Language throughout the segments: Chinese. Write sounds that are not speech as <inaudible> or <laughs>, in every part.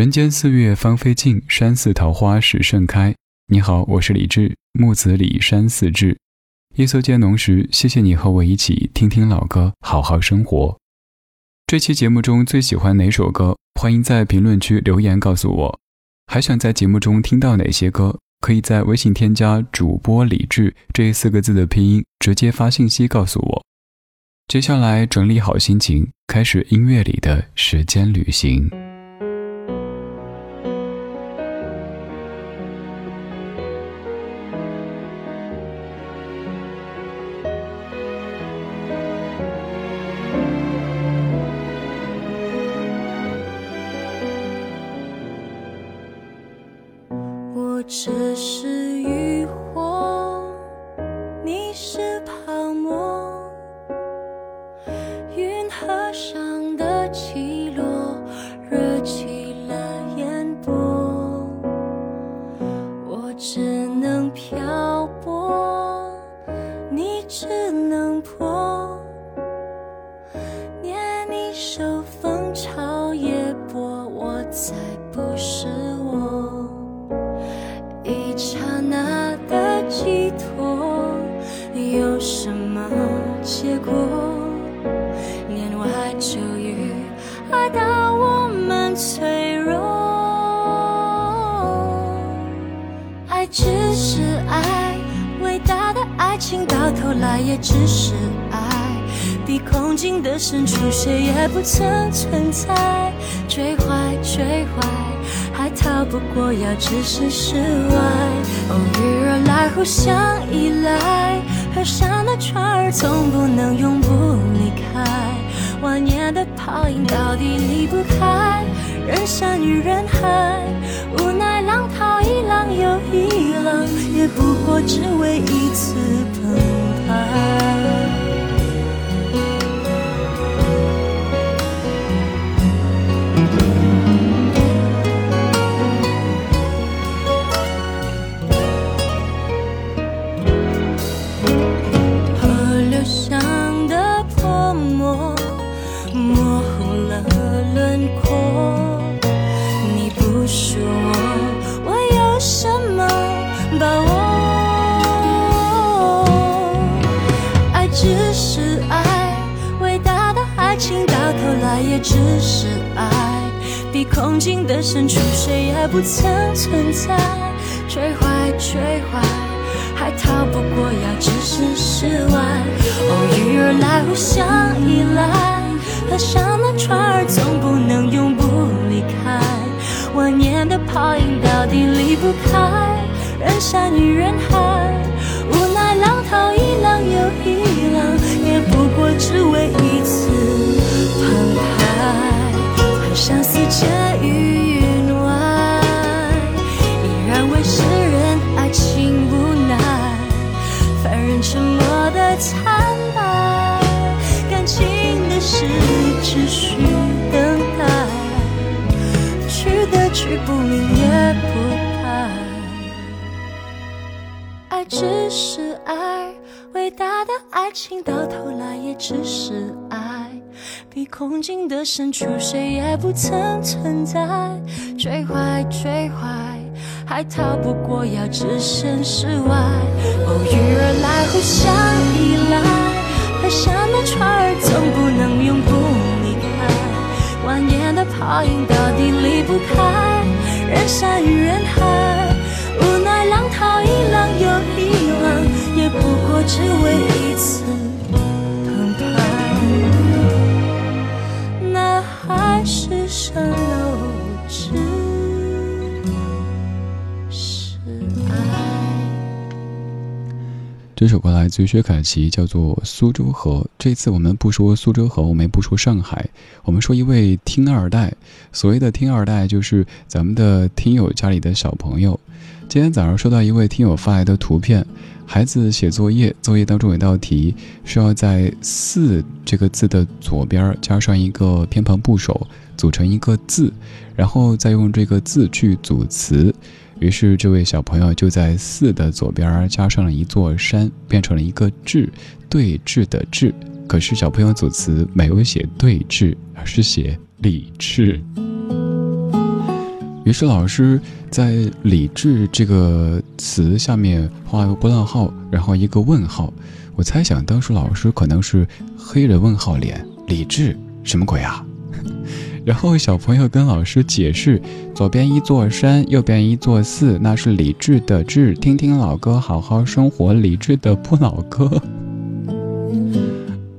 人间四月芳菲尽，山寺桃花始盛开。你好，我是李志，木子李山寺志。夜色渐浓时，谢谢你和我一起听听老歌，好好生活。这期节目中最喜欢哪首歌？欢迎在评论区留言告诉我。还想在节目中听到哪些歌？可以在微信添加主播李志这四个字的拼音，直接发信息告诉我。接下来整理好心情，开始音乐里的时间旅行。我只是渔火，到头来也只是爱。比空境的深处，谁也不曾存在。追坏，追坏，还逃不过要置身事外。偶遇而来，互相依赖。河上的船儿总不能永不离开，万年的泡影到底离不开人山与人海，无奈浪淘一浪又一浪，也不过只为一次澎湃。爱泡影到底离不开人山与人海。无奈浪淘一浪又一浪，也不过只为一次澎湃。相思结于云外，依然为世人爱情无奈，凡人沉默的惨白，感情的事只需不明也不白，爱只是爱，伟大的爱情到头来也只是爱。比空境的深处，谁也不曾存在。追坏，追坏，还逃不过要置身事外。偶遇而来，互相依赖。河上的船儿总不能永不离开。蜿蜒的泡影到底离不开人山与人海。无奈浪淘一浪又一浪，也不过只为一次澎湃。那海市蜃。这首歌来自于薛凯琪，叫做《苏州河》。这次我们不说苏州河，我们也不说上海，我们说一位听二代。所谓的听二代，就是咱们的听友家里的小朋友。今天早上收到一位听友发来的图片，孩子写作业，作业当中有一道题，需要在“四”这个字的左边加上一个偏旁部首，组成一个字，然后再用这个字去组词。于是，这位小朋友就在“四”的左边加上了一座山，变成了一个“智”，对峙的“志”。可是，小朋友组词没有写“对峙”，而是写“理智”。于是老师在“理智”这个词下面画了个波浪号，然后一个问号。我猜想当时老师可能是黑人问号脸，理智什么鬼啊？然后小朋友跟老师解释：左边一座山，右边一座寺，那是理智的智。听听老歌，好好生活，理智的不老歌。<laughs>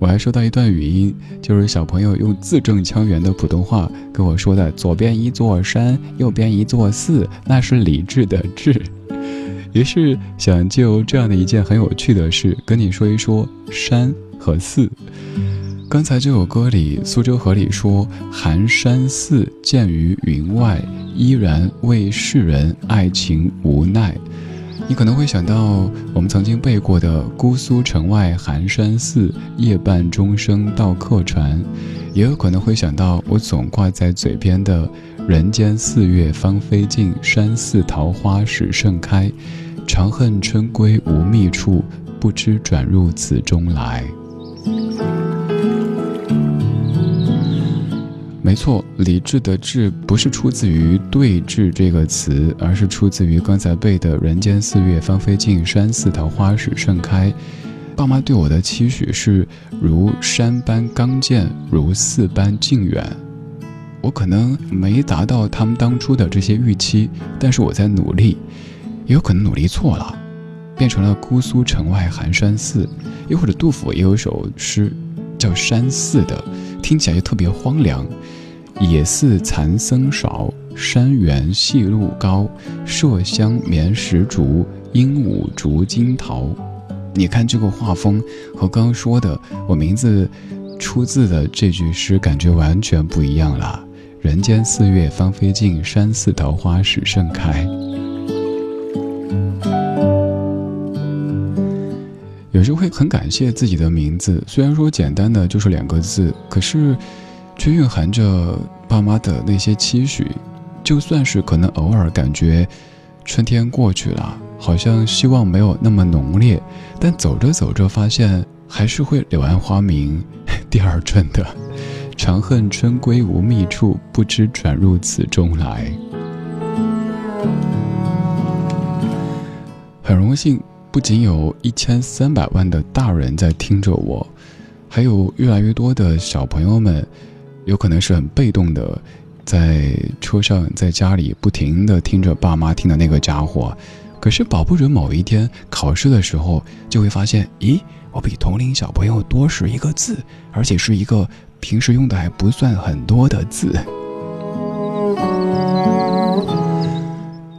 我还收到一段语音，就是小朋友用字正腔圆的普通话跟我说的：“左边一座山，右边一座寺，那是理智的智。”于是想就这样的一件很有趣的事跟你说一说山和寺。刚才这首歌里，苏州河里说：“寒山寺，建于云外，依然为世人爱情无奈。”你可能会想到我们曾经背过的“姑苏城外寒山寺，夜半钟声到客船”，也有可能会想到我总挂在嘴边的“人间四月芳菲尽，山寺桃花始盛开，长恨春归无觅处，不知转入此中来。”没错，理智的智不是出自于对峙这个词，而是出自于刚才背的“人间四月芳菲尽，山寺桃花始盛开”。爸妈对我的期许是如山般刚健，如寺般静远。我可能没达到他们当初的这些预期，但是我在努力，也有可能努力错了，变成了姑苏城外寒山寺。又或者杜甫也有首诗，叫《山寺》的。听起来就特别荒凉，野寺残僧少，山原细路高，麝香绵石竹，鹦鹉竹金桃。你看这个画风和刚说的我名字出自的这句诗，感觉完全不一样了。人间四月芳菲尽，山寺桃花始盛开。有时会很感谢自己的名字，虽然说简单的就是两个字，可是却蕴含着爸妈的那些期许。就算是可能偶尔感觉春天过去了，好像希望没有那么浓烈，但走着走着发现还是会柳暗花明 <laughs> 第二春的。长恨春归无觅处，不知转入此中来。很荣幸。不仅有一千三百万的大人在听着我，还有越来越多的小朋友们，有可能是很被动的，在车上、在家里不停的听着爸妈听的那个家伙，可是保不准某一天考试的时候，就会发现，咦，我比同龄小朋友多识一个字，而且是一个平时用的还不算很多的字。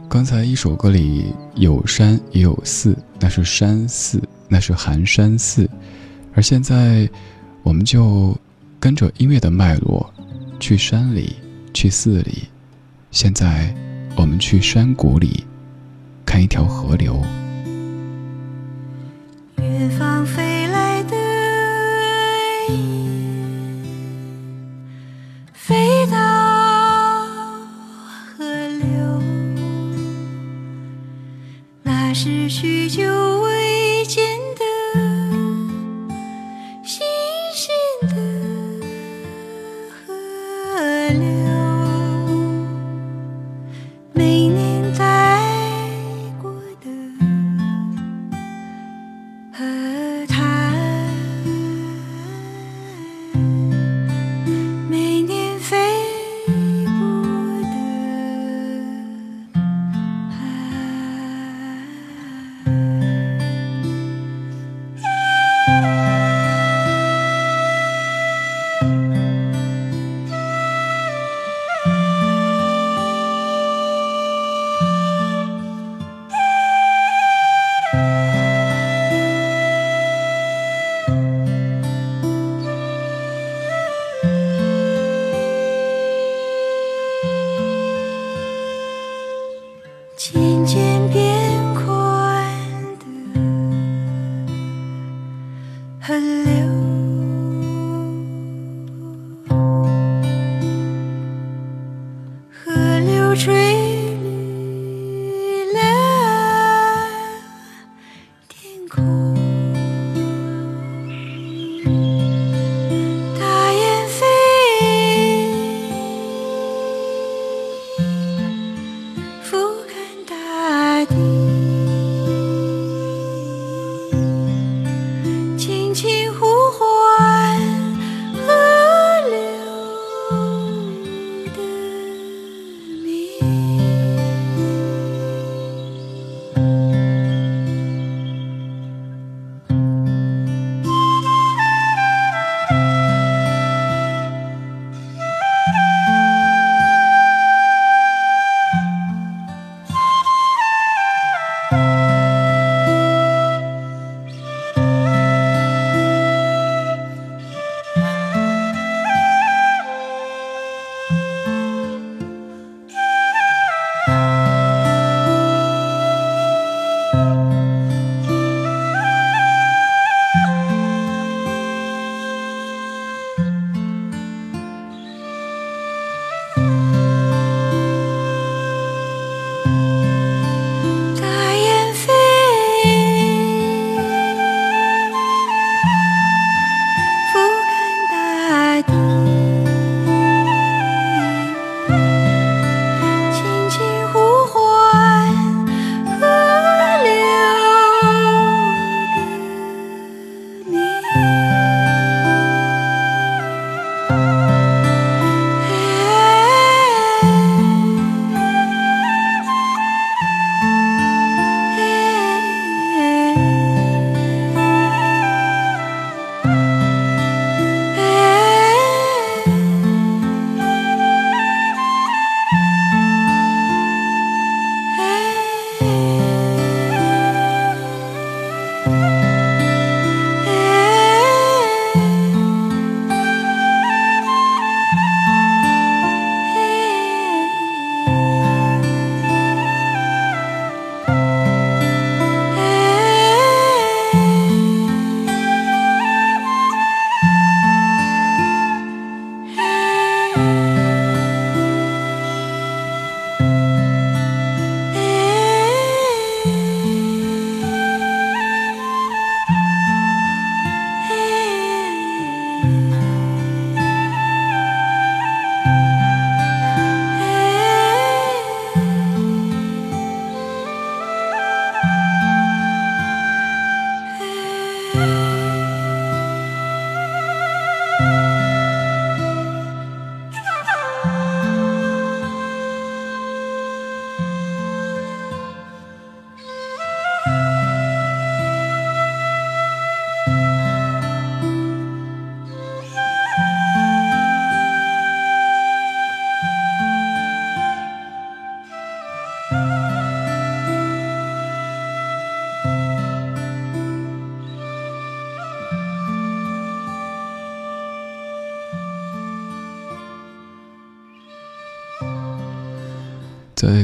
刚才一首歌里有山也有寺，那是山寺，那是寒山寺。而现在，我们就跟着音乐的脉络，去山里，去寺里。现在，我们去山谷里，看一条河流。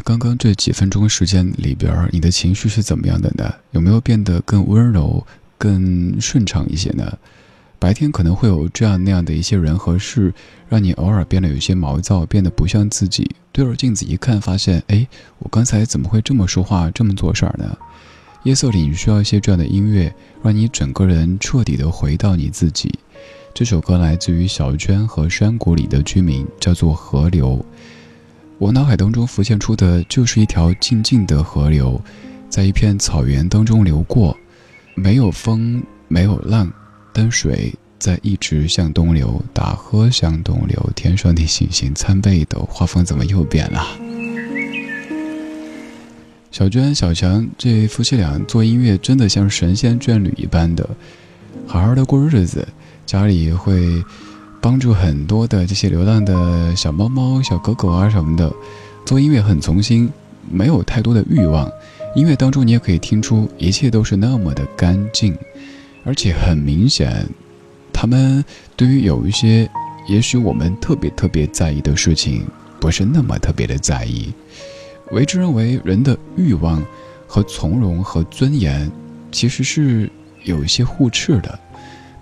刚刚这几分钟时间里边，你的情绪是怎么样的呢？有没有变得更温柔、更顺畅一些呢？白天可能会有这样那样的一些人和事，让你偶尔变得有些毛躁，变得不像自己。对着镜子一看，发现，哎，我刚才怎么会这么说话、这么做事儿呢？夜色里，你需要一些这样的音乐，让你整个人彻底的回到你自己。这首歌来自于小娟和山谷里的居民，叫做《河流》。我脑海当中浮现出的就是一条静静的河流，在一片草原当中流过，没有风，没有浪。但水在一直向东流，大河向东流，天上的星星参北斗。画风怎么又变了？小娟、小强这夫妻俩做音乐，真的像神仙眷侣一般的，好好的过日子。家里会帮助很多的这些流浪的小猫猫、小狗狗啊什么的。做音乐很从心，没有太多的欲望。音乐当中你也可以听出，一切都是那么的干净。而且很明显，他们对于有一些也许我们特别特别在意的事情，不是那么特别的在意。为之认为，人的欲望和从容和尊严其实是有一些互斥的。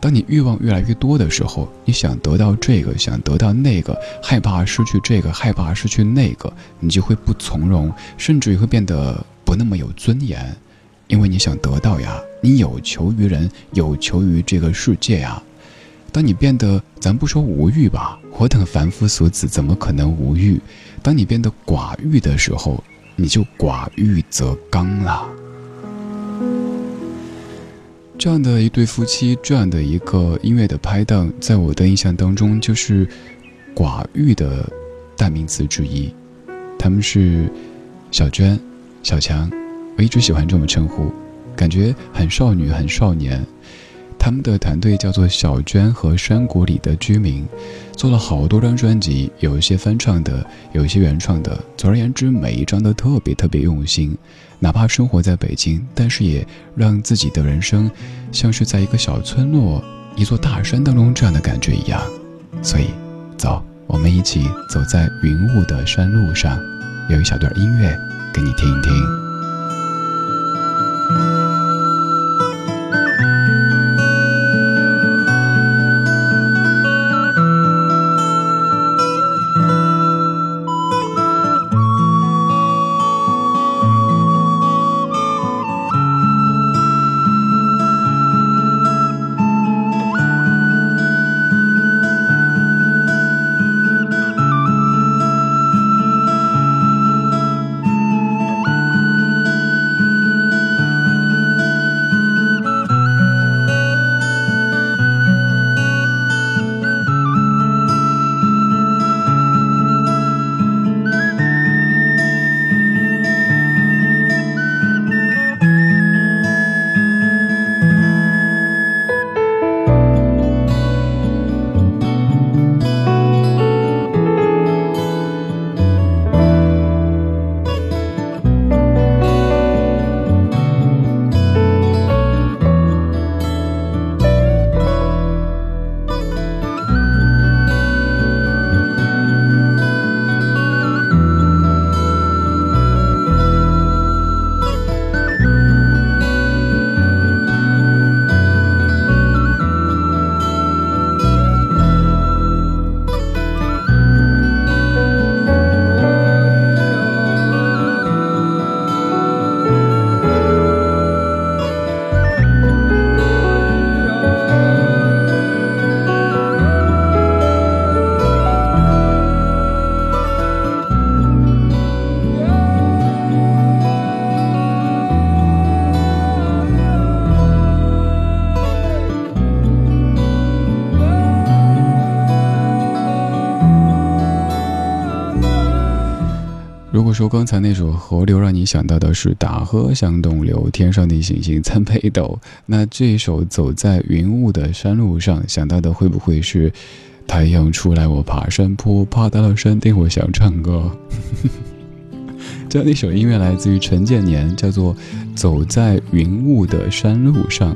当你欲望越来越多的时候，你想得到这个，想得到那个，害怕失去这个，害怕失去那个，你就会不从容，甚至于会变得不那么有尊严。因为你想得到呀，你有求于人，有求于这个世界呀。当你变得，咱不说无欲吧，我等凡夫俗子怎么可能无欲？当你变得寡欲的时候，你就寡欲则刚了。这样的一对夫妻，这样的一个音乐的拍档，在我的印象当中，就是寡欲的代名词之一。他们是小娟、小强。我一直喜欢这么称呼，感觉很少女，很少年。他们的团队叫做小娟和山谷里的居民，做了好多张专辑，有一些翻唱的，有一些原创的。总而言之，每一张都特别特别用心。哪怕生活在北京，但是也让自己的人生像是在一个小村落、一座大山当中这样的感觉一样。所以，走，我们一起走在云雾的山路上，有一小段音乐给你听一听。说刚才那首《河流》让你想到的是“大河向东流，天上的星星参北斗”，那这首《走在云雾的山路上》想到的会不会是“太阳出来我爬山坡，爬到了山顶我想唱歌”？<laughs> 这样的一首音乐来自于陈建年，叫做《走在云雾的山路上》，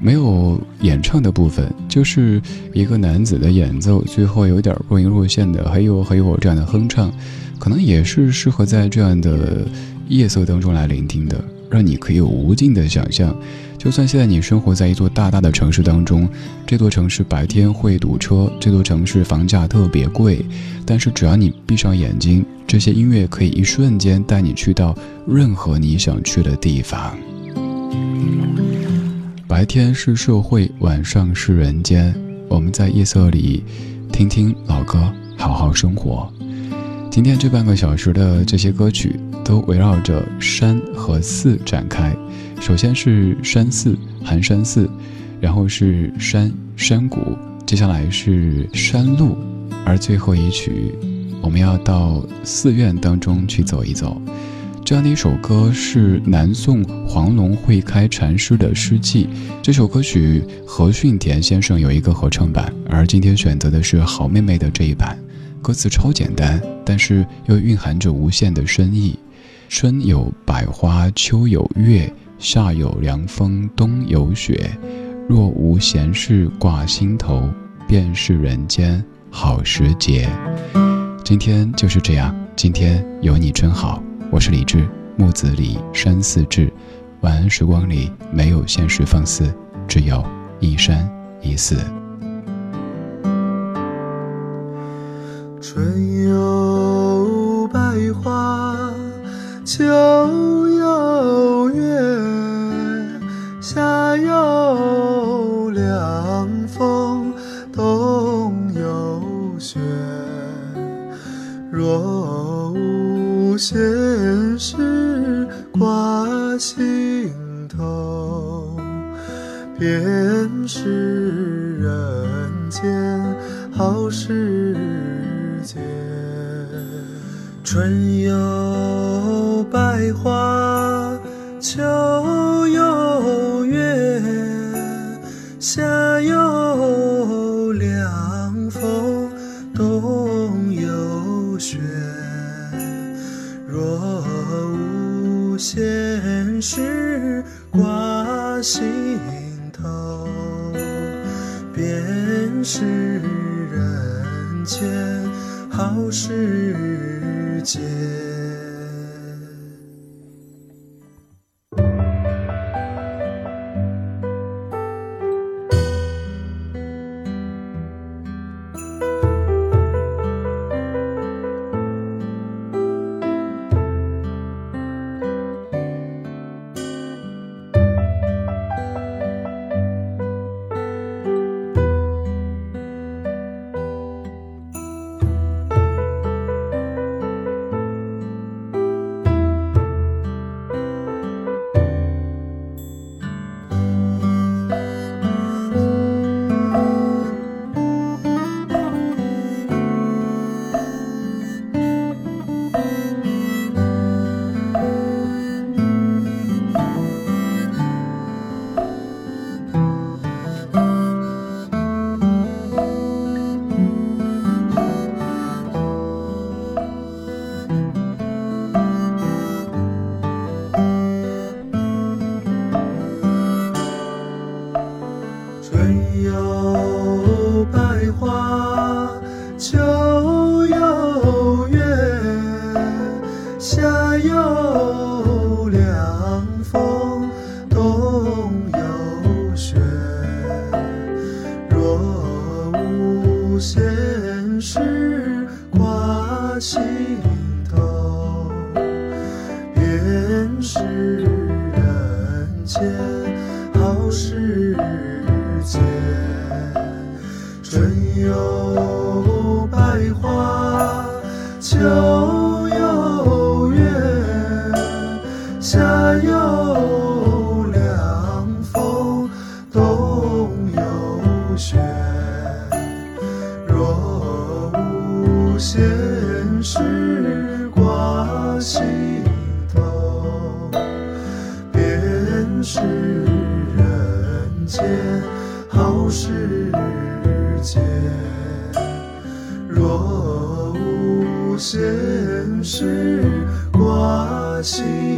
没有演唱的部分，就是一个男子的演奏，最后有点若隐若现的“嘿呦嘿呦”这样的哼唱。可能也是适合在这样的夜色当中来聆听的，让你可以有无尽的想象。就算现在你生活在一座大大的城市当中，这座城市白天会堵车，这座城市房价特别贵，但是只要你闭上眼睛，这些音乐可以一瞬间带你去到任何你想去的地方。白天是社会，晚上是人间。我们在夜色里听听老歌，好好生活。今天这半个小时的这些歌曲都围绕着山和寺展开。首先是山寺，寒山寺，然后是山山谷，接下来是山路，而最后一曲，我们要到寺院当中去走一走。这样的一首歌是南宋黄龙会开禅师的诗记，这首歌曲何训田先生有一个合唱版，而今天选择的是好妹妹的这一版。歌词超简单，但是又蕴含着无限的深意。春有百花，秋有月。夏有凉风，冬有雪。若无闲事挂心头，便是人间好时节。今天就是这样，今天有你真好。我是李志，木子李，山寺志。晚安时光里没有现实放肆，只有一山一寺。夏有凉风，冬有雪。若无闲事挂心头，便是人间好时节。有百花秋有月夏有雪，若无闲事挂心头，便是人间好时节。若无闲事挂心。